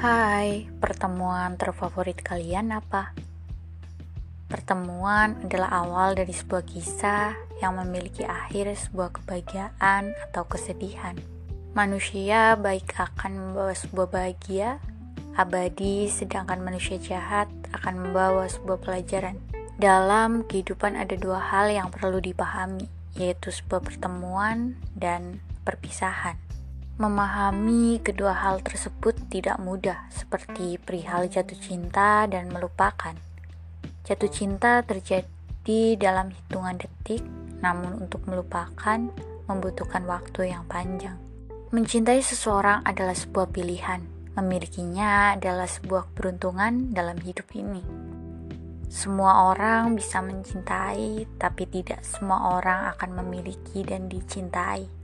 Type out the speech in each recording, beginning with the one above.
Hai, pertemuan terfavorit kalian apa? Pertemuan adalah awal dari sebuah kisah yang memiliki akhir sebuah kebahagiaan atau kesedihan. Manusia baik akan membawa sebuah bahagia abadi, sedangkan manusia jahat akan membawa sebuah pelajaran. Dalam kehidupan ada dua hal yang perlu dipahami, yaitu sebuah pertemuan dan perpisahan. Memahami kedua hal tersebut tidak mudah, seperti perihal jatuh cinta dan melupakan. Jatuh cinta terjadi dalam hitungan detik, namun untuk melupakan membutuhkan waktu yang panjang. Mencintai seseorang adalah sebuah pilihan, memilikinya adalah sebuah keberuntungan dalam hidup ini. Semua orang bisa mencintai, tapi tidak semua orang akan memiliki dan dicintai.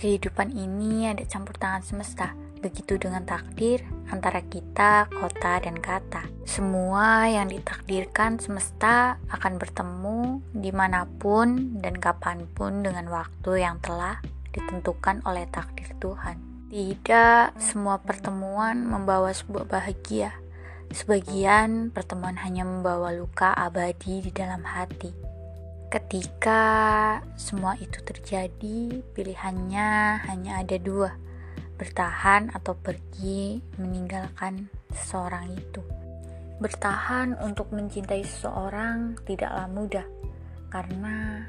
Kehidupan ini ada campur tangan semesta, begitu dengan takdir antara kita, kota, dan kata. Semua yang ditakdirkan semesta akan bertemu di mana pun dan kapan pun dengan waktu yang telah ditentukan oleh takdir Tuhan. Tidak semua pertemuan membawa sebuah bahagia. Sebagian pertemuan hanya membawa luka abadi di dalam hati. Ketika semua itu terjadi, pilihannya hanya ada dua: bertahan atau pergi, meninggalkan seseorang itu. Bertahan untuk mencintai seseorang tidaklah mudah, karena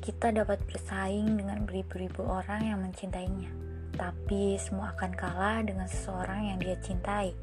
kita dapat bersaing dengan beribu-ribu orang yang mencintainya, tapi semua akan kalah dengan seseorang yang dia cintai.